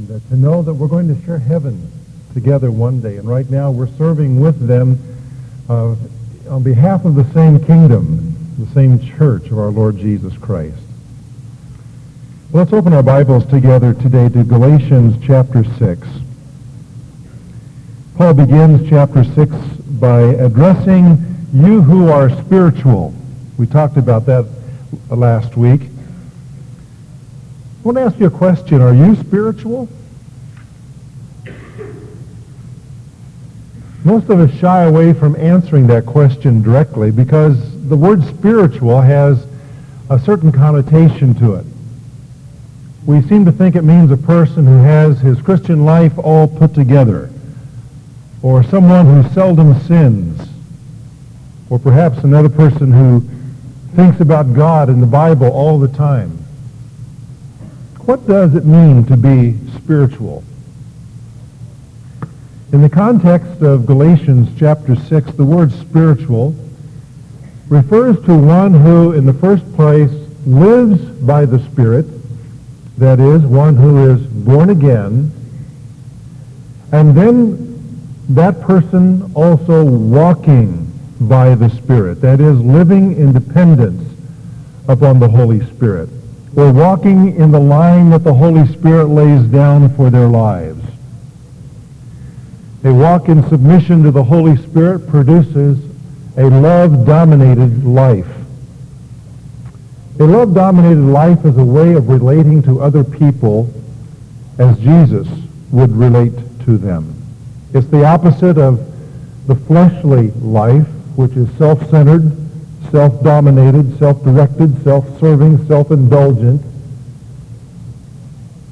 and uh, to know that we're going to share heaven together one day. And right now we're serving with them uh, on behalf of the same kingdom, the same church of our Lord Jesus Christ. Let's open our Bibles together today to Galatians chapter 6. Paul begins chapter 6 by addressing you who are spiritual. We talked about that last week. I want to ask you a question. Are you spiritual? Most of us shy away from answering that question directly because the word spiritual has a certain connotation to it. We seem to think it means a person who has his Christian life all put together, or someone who seldom sins, or perhaps another person who thinks about God and the Bible all the time. What does it mean to be spiritual? In the context of Galatians chapter 6, the word spiritual refers to one who, in the first place, lives by the Spirit, that is, one who is born again, and then that person also walking by the Spirit, that is, living in dependence upon the Holy Spirit, or walking in the line that the Holy Spirit lays down for their lives. A walk in submission to the Holy Spirit produces a love-dominated life. A love-dominated life is a way of relating to other people as Jesus would relate to them. It's the opposite of the fleshly life, which is self-centered, self-dominated, self-directed, self-serving, self-indulgent.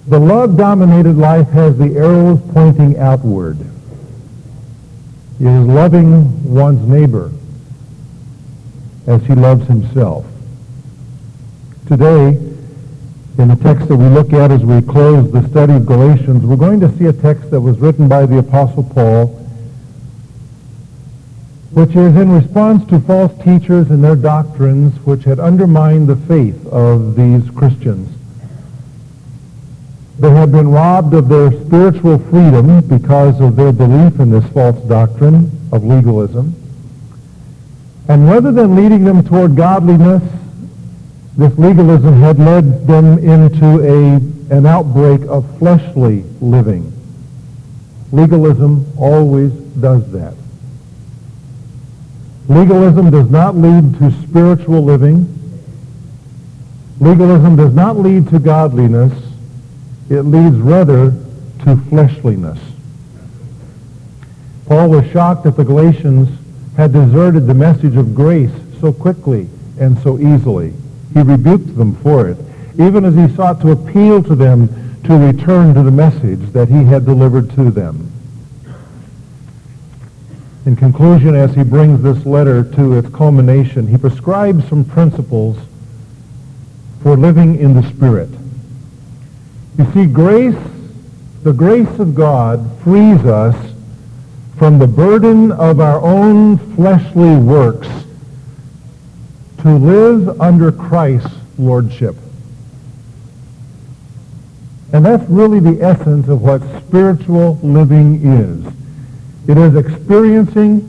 The love-dominated life has the arrows pointing outward. It is loving one's neighbor as he loves himself. Today, in the text that we look at as we close the study of Galatians, we're going to see a text that was written by the Apostle Paul, which is in response to false teachers and their doctrines which had undermined the faith of these Christians. They had been robbed of their spiritual freedom because of their belief in this false doctrine of legalism. And rather than leading them toward godliness, this legalism had led them into a, an outbreak of fleshly living. Legalism always does that. Legalism does not lead to spiritual living. Legalism does not lead to godliness. It leads rather to fleshliness. Paul was shocked that the Galatians had deserted the message of grace so quickly and so easily. He rebuked them for it, even as he sought to appeal to them to return to the message that he had delivered to them. In conclusion, as he brings this letter to its culmination, he prescribes some principles for living in the Spirit. You see, grace, the grace of God frees us from the burden of our own fleshly works to live under Christ's lordship. And that's really the essence of what spiritual living is. It is experiencing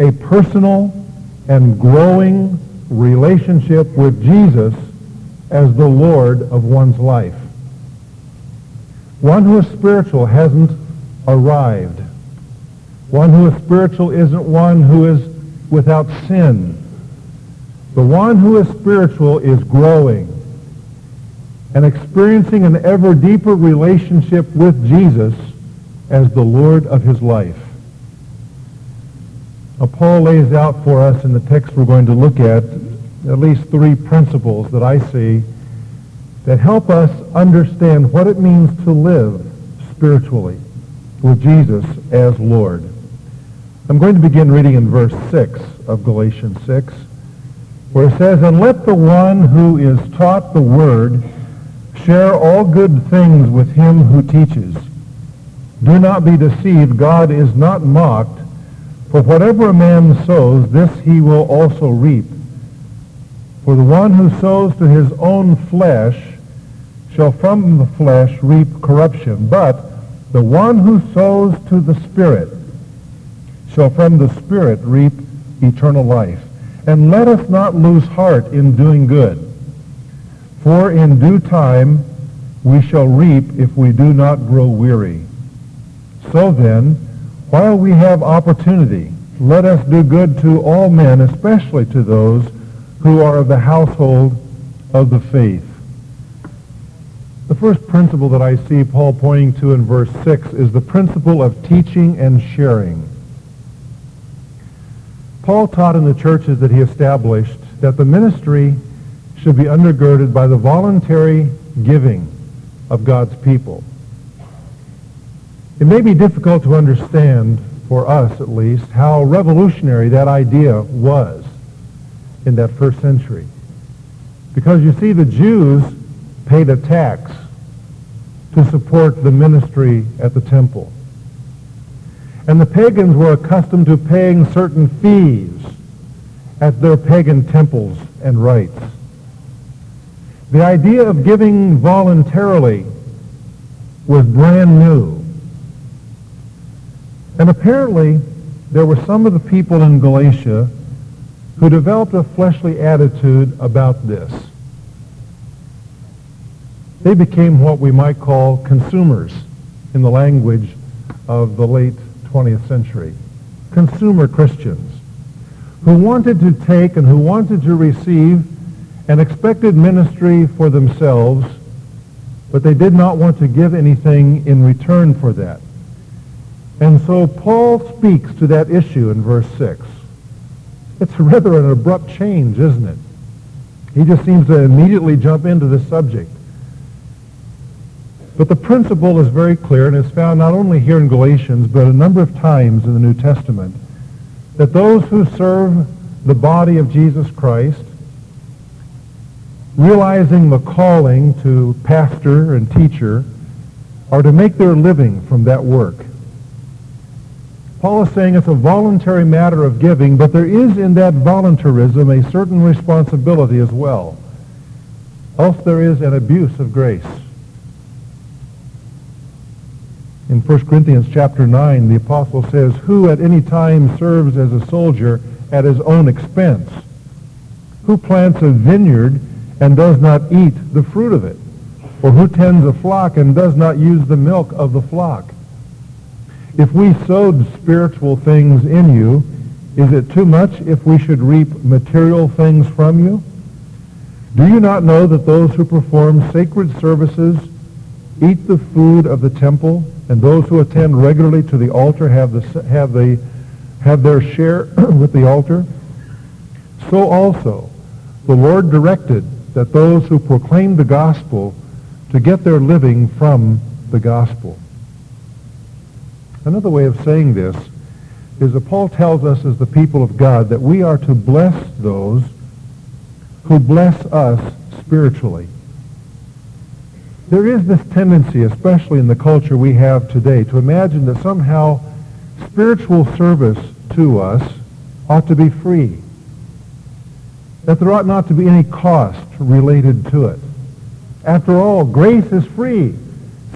a personal and growing relationship with Jesus as the Lord of one's life. One who is spiritual hasn't arrived. One who is spiritual isn't one who is without sin. The one who is spiritual is growing and experiencing an ever deeper relationship with Jesus as the Lord of his life. Now, Paul lays out for us in the text we're going to look at at least three principles that I see that help us understand what it means to live spiritually with Jesus as Lord. I'm going to begin reading in verse 6 of Galatians 6, where it says, And let the one who is taught the word share all good things with him who teaches. Do not be deceived. God is not mocked. For whatever a man sows, this he will also reap. For the one who sows to his own flesh shall from the flesh reap corruption, but the one who sows to the Spirit shall from the Spirit reap eternal life. And let us not lose heart in doing good, for in due time we shall reap if we do not grow weary. So then, while we have opportunity, let us do good to all men, especially to those who are of the household of the faith. The first principle that I see Paul pointing to in verse 6 is the principle of teaching and sharing. Paul taught in the churches that he established that the ministry should be undergirded by the voluntary giving of God's people. It may be difficult to understand, for us at least, how revolutionary that idea was in that first century. Because you see, the Jews paid a tax to support the ministry at the temple. And the pagans were accustomed to paying certain fees at their pagan temples and rites. The idea of giving voluntarily was brand new. And apparently, there were some of the people in Galatia who developed a fleshly attitude about this. They became what we might call consumers in the language of the late 20th century. Consumer Christians who wanted to take and who wanted to receive and expected ministry for themselves, but they did not want to give anything in return for that. And so Paul speaks to that issue in verse 6. It's rather an abrupt change, isn't it? He just seems to immediately jump into this subject. But the principle is very clear and is found not only here in Galatians, but a number of times in the New Testament, that those who serve the body of Jesus Christ, realizing the calling to pastor and teacher, are to make their living from that work. Paul is saying it's a voluntary matter of giving, but there is in that voluntarism a certain responsibility as well. Else there is an abuse of grace. In 1 Corinthians chapter 9, the apostle says, Who at any time serves as a soldier at his own expense? Who plants a vineyard and does not eat the fruit of it? Or who tends a flock and does not use the milk of the flock? If we sowed spiritual things in you, is it too much if we should reap material things from you? Do you not know that those who perform sacred services eat the food of the temple, and those who attend regularly to the altar have, the, have, the, have their share with the altar? So also, the Lord directed that those who proclaim the gospel to get their living from the gospel. Another way of saying this is that Paul tells us as the people of God that we are to bless those who bless us spiritually. There is this tendency, especially in the culture we have today, to imagine that somehow spiritual service to us ought to be free. That there ought not to be any cost related to it. After all, grace is free.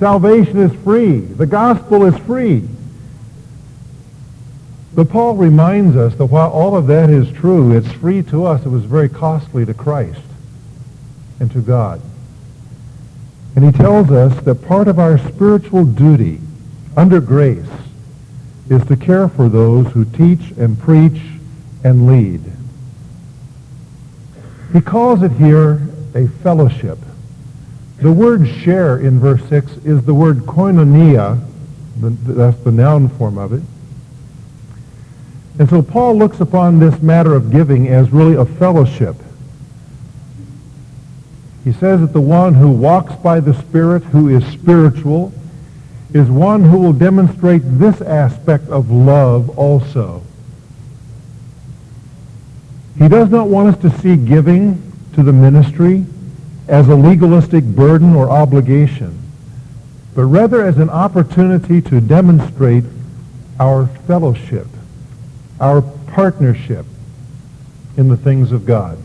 Salvation is free. The gospel is free. But Paul reminds us that while all of that is true, it's free to us. It was very costly to Christ and to God. And he tells us that part of our spiritual duty under grace is to care for those who teach and preach and lead. He calls it here a fellowship. The word share in verse 6 is the word koinonia. That's the noun form of it. And so Paul looks upon this matter of giving as really a fellowship. He says that the one who walks by the Spirit, who is spiritual, is one who will demonstrate this aspect of love also. He does not want us to see giving to the ministry as a legalistic burden or obligation, but rather as an opportunity to demonstrate our fellowship our partnership in the things of God.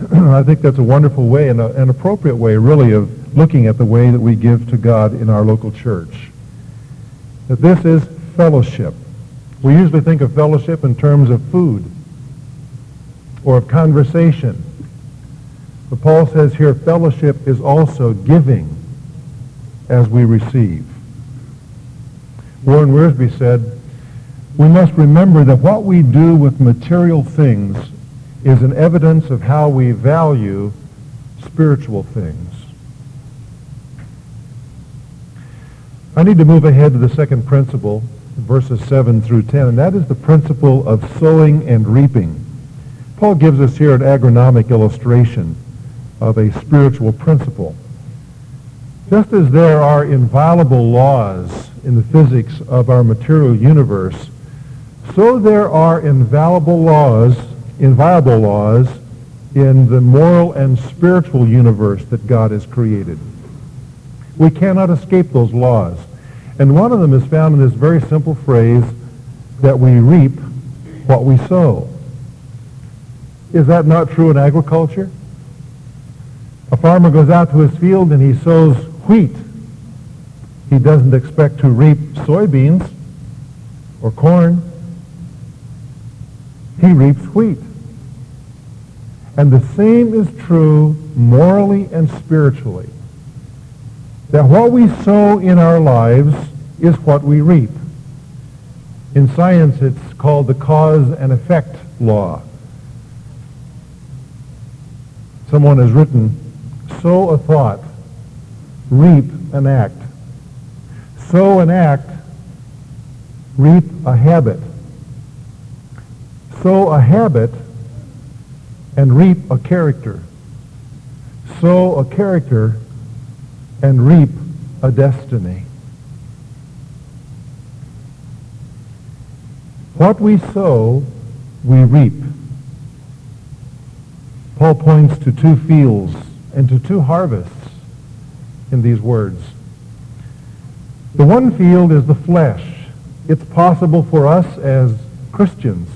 I think that's a wonderful way and a, an appropriate way, really, of looking at the way that we give to God in our local church. That this is fellowship. We usually think of fellowship in terms of food or of conversation. But Paul says here fellowship is also giving as we receive. Warren Wiersbe said, we must remember that what we do with material things is an evidence of how we value spiritual things. I need to move ahead to the second principle, verses 7 through 10, and that is the principle of sowing and reaping. Paul gives us here an agronomic illustration of a spiritual principle. Just as there are inviolable laws in the physics of our material universe, so there are inviolable laws, inviolable laws in the moral and spiritual universe that God has created. We cannot escape those laws. And one of them is found in this very simple phrase that we reap what we sow. Is that not true in agriculture? A farmer goes out to his field and he sows wheat. He doesn't expect to reap soybeans or corn. He reaps wheat. And the same is true morally and spiritually. That what we sow in our lives is what we reap. In science, it's called the cause and effect law. Someone has written, sow a thought, reap an act. Sow an act, reap a habit. Sow a habit and reap a character. Sow a character and reap a destiny. What we sow, we reap. Paul points to two fields and to two harvests in these words. The one field is the flesh. It's possible for us as Christians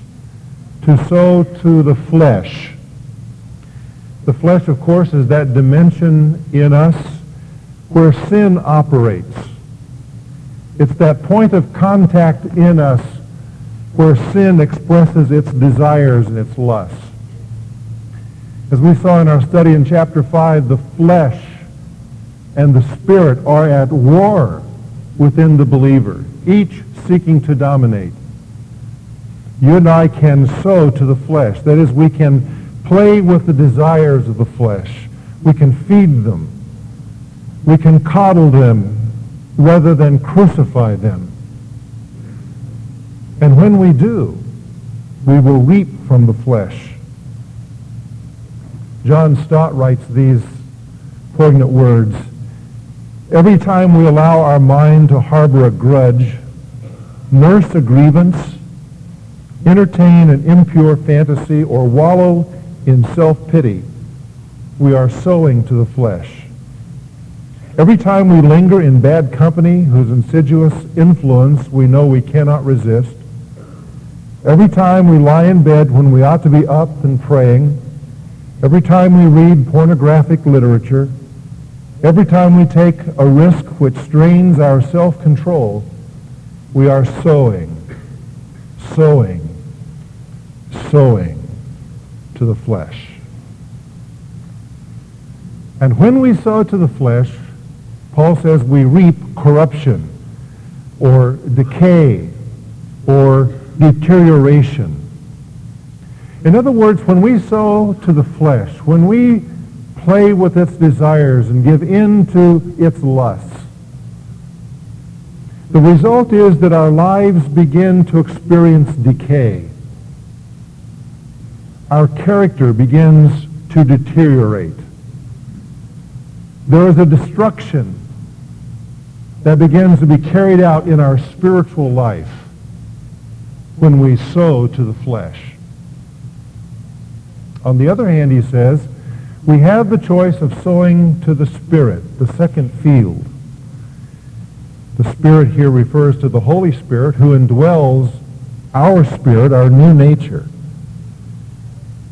to sow to the flesh. The flesh, of course, is that dimension in us where sin operates. It's that point of contact in us where sin expresses its desires and its lusts. As we saw in our study in chapter 5, the flesh and the spirit are at war within the believer, each seeking to dominate. You and I can sow to the flesh. That is, we can play with the desires of the flesh. We can feed them. We can coddle them rather than crucify them. And when we do, we will reap from the flesh. John Stott writes these poignant words. Every time we allow our mind to harbor a grudge, nurse a grievance, entertain an impure fantasy, or wallow in self-pity, we are sowing to the flesh. Every time we linger in bad company whose insidious influence we know we cannot resist, every time we lie in bed when we ought to be up and praying, every time we read pornographic literature, every time we take a risk which strains our self-control, we are sowing, sowing, sowing to the flesh. And when we sow to the flesh, Paul says we reap corruption or decay or deterioration. In other words, when we sow to the flesh, when we play with its desires and give in to its lusts, the result is that our lives begin to experience decay. Our character begins to deteriorate. There is a destruction that begins to be carried out in our spiritual life when we sow to the flesh. On the other hand, he says, we have the choice of sowing to the Spirit, the second field. The Spirit here refers to the Holy Spirit who indwells our spirit, our new nature.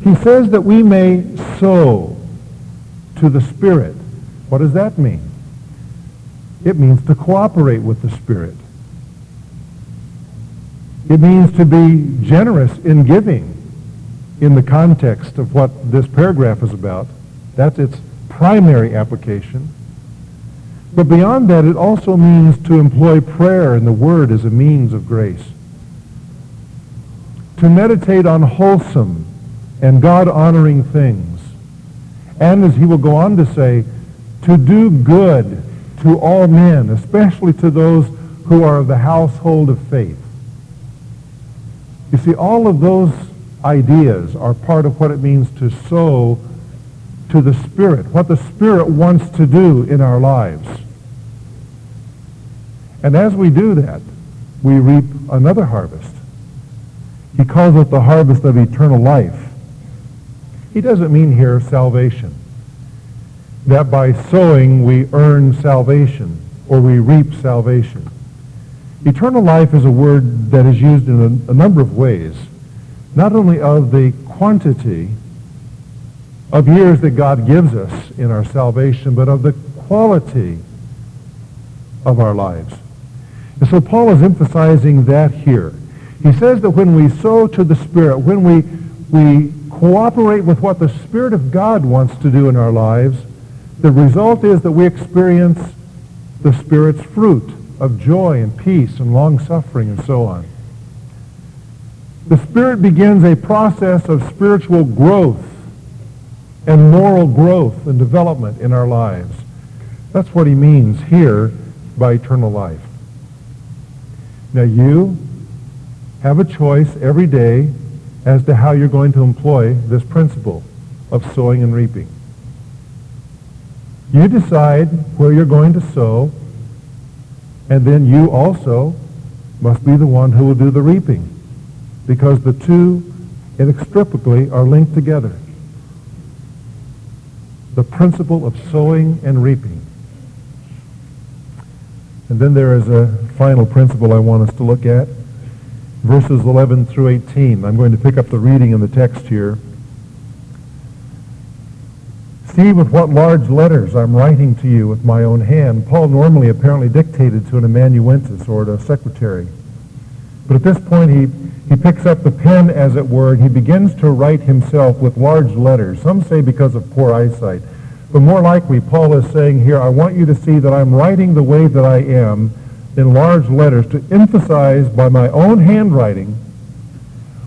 He says that we may sow to the Spirit. What does that mean? It means to cooperate with the Spirit. It means to be generous in giving in the context of what this paragraph is about. That's its primary application. But beyond that, it also means to employ prayer and the Word as a means of grace. To meditate on wholesome and God-honoring things. And as he will go on to say, to do good to all men, especially to those who are of the household of faith. You see, all of those ideas are part of what it means to sow to the Spirit, what the Spirit wants to do in our lives. And as we do that, we reap another harvest. He calls it the harvest of eternal life. He doesn't mean here salvation that by sowing we earn salvation or we reap salvation. Eternal life is a word that is used in a, a number of ways, not only of the quantity of years that God gives us in our salvation, but of the quality of our lives. And so Paul is emphasizing that here. He says that when we sow to the Spirit, when we, we cooperate with what the Spirit of God wants to do in our lives, the result is that we experience the Spirit's fruit of joy and peace and long-suffering and so on. The Spirit begins a process of spiritual growth and moral growth and development in our lives. That's what he means here by eternal life. Now you have a choice every day as to how you're going to employ this principle of sowing and reaping. You decide where you're going to sow, and then you also must be the one who will do the reaping, because the two inextricably are linked together. The principle of sowing and reaping. And then there is a final principle I want us to look at, verses 11 through 18. I'm going to pick up the reading in the text here. See with what large letters I'm writing to you with my own hand. Paul normally apparently dictated to an amanuensis or to a secretary. But at this point he, he picks up the pen, as it were, and he begins to write himself with large letters. Some say because of poor eyesight. But more likely, Paul is saying here, I want you to see that I'm writing the way that I am in large letters to emphasize by my own handwriting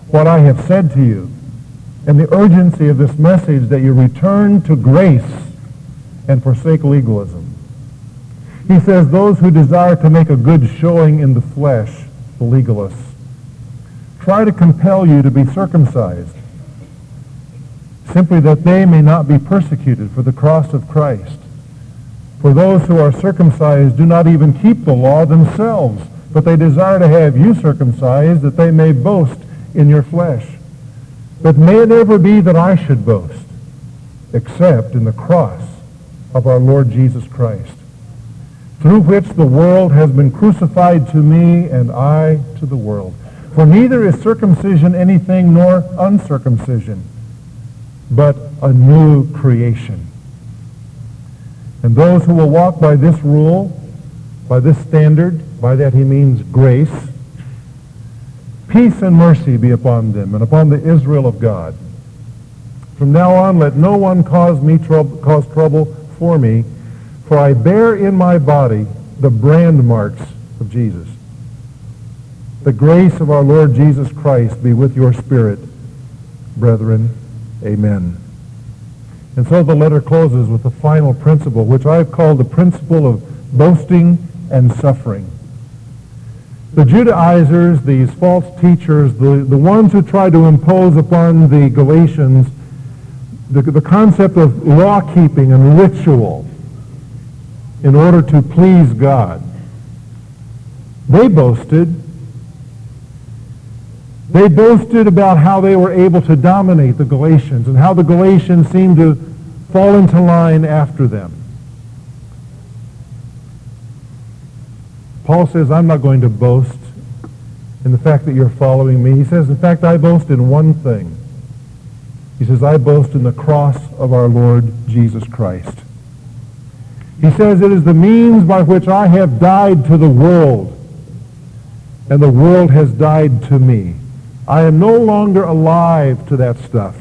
what I have said to you and the urgency of this message that you return to grace and forsake legalism. He says those who desire to make a good showing in the flesh, the legalists, try to compel you to be circumcised, simply that they may not be persecuted for the cross of Christ. For those who are circumcised do not even keep the law themselves, but they desire to have you circumcised that they may boast in your flesh. But may it never be that I should boast, except in the cross of our Lord Jesus Christ, through which the world has been crucified to me and I to the world. For neither is circumcision anything nor uncircumcision, but a new creation. And those who will walk by this rule, by this standard, by that he means grace, Peace and mercy be upon them and upon the Israel of God. From now on, let no one cause me trouble, cause trouble for me, for I bear in my body the brand marks of Jesus. The grace of our Lord Jesus Christ be with your spirit, brethren. Amen. And so the letter closes with the final principle, which I've called the principle of boasting and suffering the Judaizers, these false teachers, the, the ones who tried to impose upon the Galatians the, the concept of law-keeping and ritual in order to please God. They boasted. They boasted about how they were able to dominate the Galatians and how the Galatians seemed to fall into line after them. Paul says, I'm not going to boast in the fact that you're following me. He says, in fact, I boast in one thing, He says, I boast in the cross of our Lord Jesus Christ. He says, it is the means by which I have died to the world, and the world has died to me. I am no longer alive to that stuff.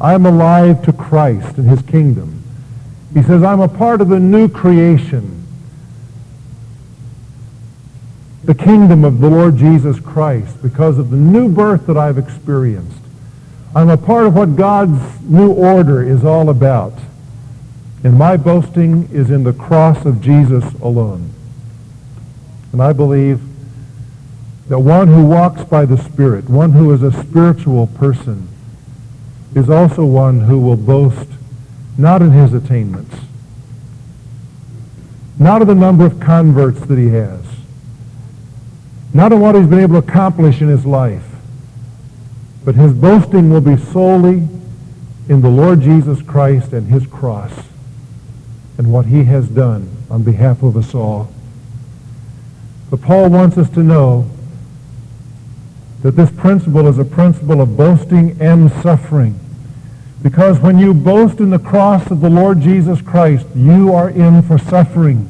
I am alive to Christ and his kingdom. He says, I'm a part of the new creation, the kingdom of the Lord Jesus Christ, because of the new birth that I've experienced. I'm a part of what God's new order is all about. And my boasting is in the cross of Jesus alone. And I believe that one who walks by the Spirit, one who is a spiritual person, is also one who will boast not in his attainments, not in the number of converts that he has, not in what he's been able to accomplish in his life, but his boasting will be solely in the Lord Jesus Christ and his cross and what he has done on behalf of us all. But Paul wants us to know that this principle is a principle of boasting and suffering. Because when you boast in the cross of the Lord Jesus Christ, you are in for suffering.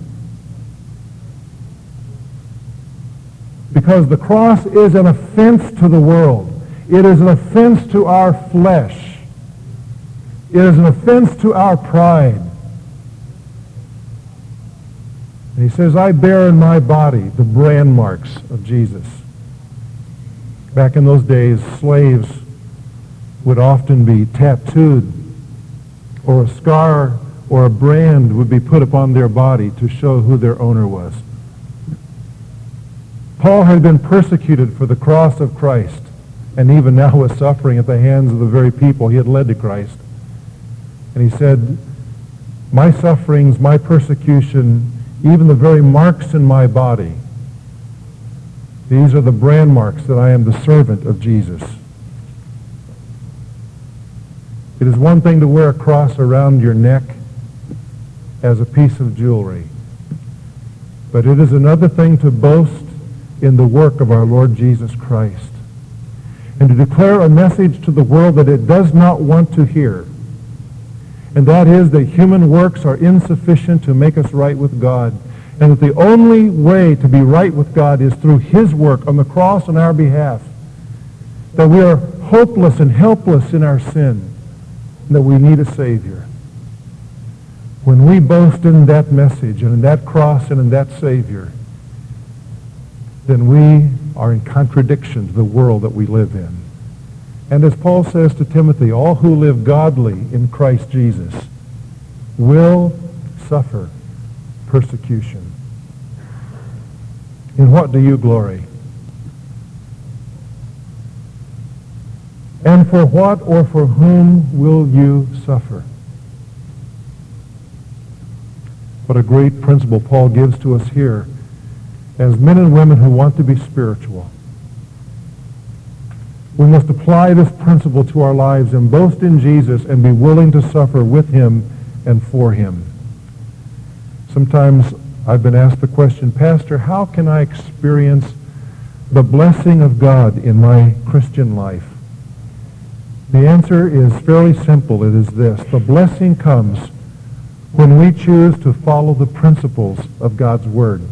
Because the cross is an offense to the world. It is an offense to our flesh. It is an offense to our pride. And he says, I bear in my body the brand marks of Jesus. Back in those days, slaves would often be tattooed, or a scar or a brand would be put upon their body to show who their owner was. Paul had been persecuted for the cross of Christ and even now was suffering at the hands of the very people he had led to Christ. And he said, my sufferings, my persecution, even the very marks in my body, these are the brand marks that I am the servant of Jesus. It is one thing to wear a cross around your neck as a piece of jewelry, but it is another thing to boast in the work of our Lord Jesus Christ and to declare a message to the world that it does not want to hear. And that is that human works are insufficient to make us right with God. And that the only way to be right with God is through his work on the cross on our behalf. That we are hopeless and helpless in our sin. And that we need a Savior. When we boast in that message and in that cross and in that Savior, then we are in contradiction to the world that we live in. And as Paul says to Timothy, all who live godly in Christ Jesus will suffer persecution. In what do you glory? And for what or for whom will you suffer? What a great principle Paul gives to us here as men and women who want to be spiritual. We must apply this principle to our lives and boast in Jesus and be willing to suffer with him and for him. Sometimes I've been asked the question, Pastor, how can I experience the blessing of God in my Christian life? The answer is fairly simple. It is this. The blessing comes when we choose to follow the principles of God's Word.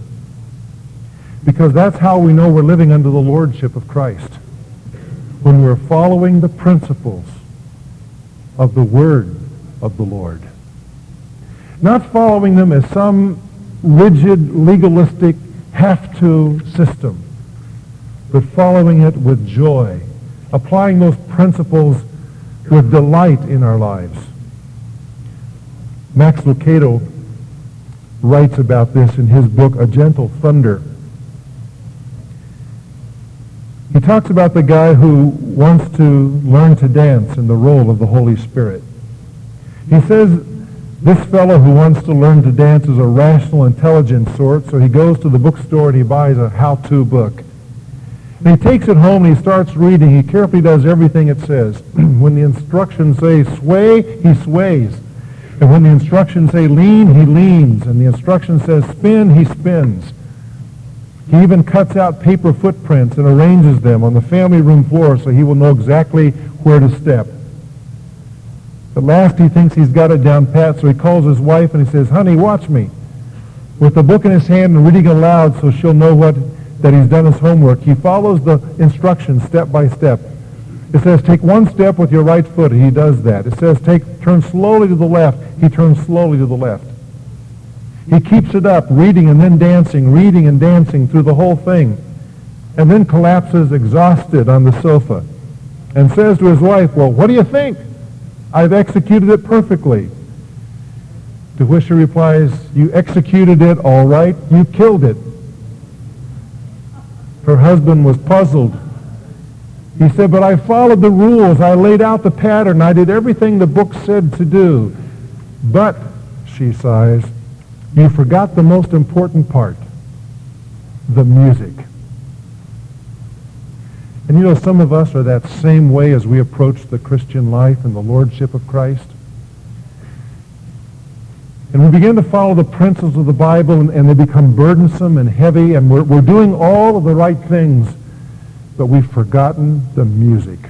Because that's how we know we're living under the lordship of Christ. When we're following the principles of the word of the Lord. Not following them as some rigid, legalistic, have-to system, but following it with joy, applying those principles with delight in our lives. Max Lucado writes about this in his book, A Gentle Thunder. He talks about the guy who wants to learn to dance in the role of the Holy Spirit. He says this fellow who wants to learn to dance is a rational, intelligent sort, so he goes to the bookstore and he buys a how-to book. And he takes it home and he starts reading. He carefully does everything it says. when the instructions say sway, he sways. And when the instructions say lean, he leans. And the instruction says spin, he spins. He even cuts out paper footprints and arranges them on the family room floor so he will know exactly where to step. At last he thinks he's got it down pat, so he calls his wife and he says, honey, watch me. With the book in his hand and reading aloud so she'll know what that he's done his homework. He follows the instructions step by step. It says take one step with your right foot. He does that. It says take turn slowly to the left. He turns slowly to the left. He keeps it up, reading and then dancing, reading and dancing through the whole thing, and then collapses exhausted on the sofa and says to his wife, well, what do you think? I've executed it perfectly. To which she replies, you executed it all right. You killed it. Her husband was puzzled. He said, but I followed the rules. I laid out the pattern. I did everything the book said to do. But, she sighs, you forgot the most important part, the music. And you know, some of us are that same way as we approach the Christian life and the Lordship of Christ. And we begin to follow the principles of the Bible, and, and they become burdensome and heavy, and we're, we're doing all of the right things, but we've forgotten the music.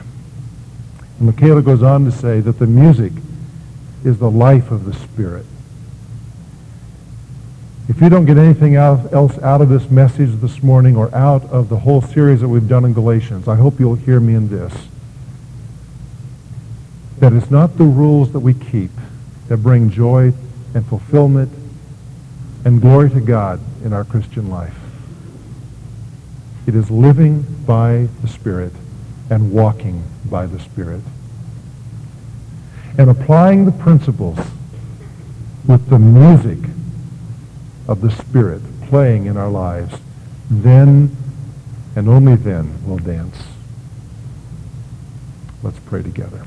And Lucado goes on to say that the music is the life of the Spirit. If you don't get anything else out of this message this morning or out of the whole series that we've done in Galatians, I hope you'll hear me in this. That it's not the rules that we keep that bring joy and fulfillment and glory to God in our Christian life. It is living by the Spirit and walking by the Spirit. And applying the principles with the music of the Spirit playing in our lives, then and only then we'll dance. Let's pray together.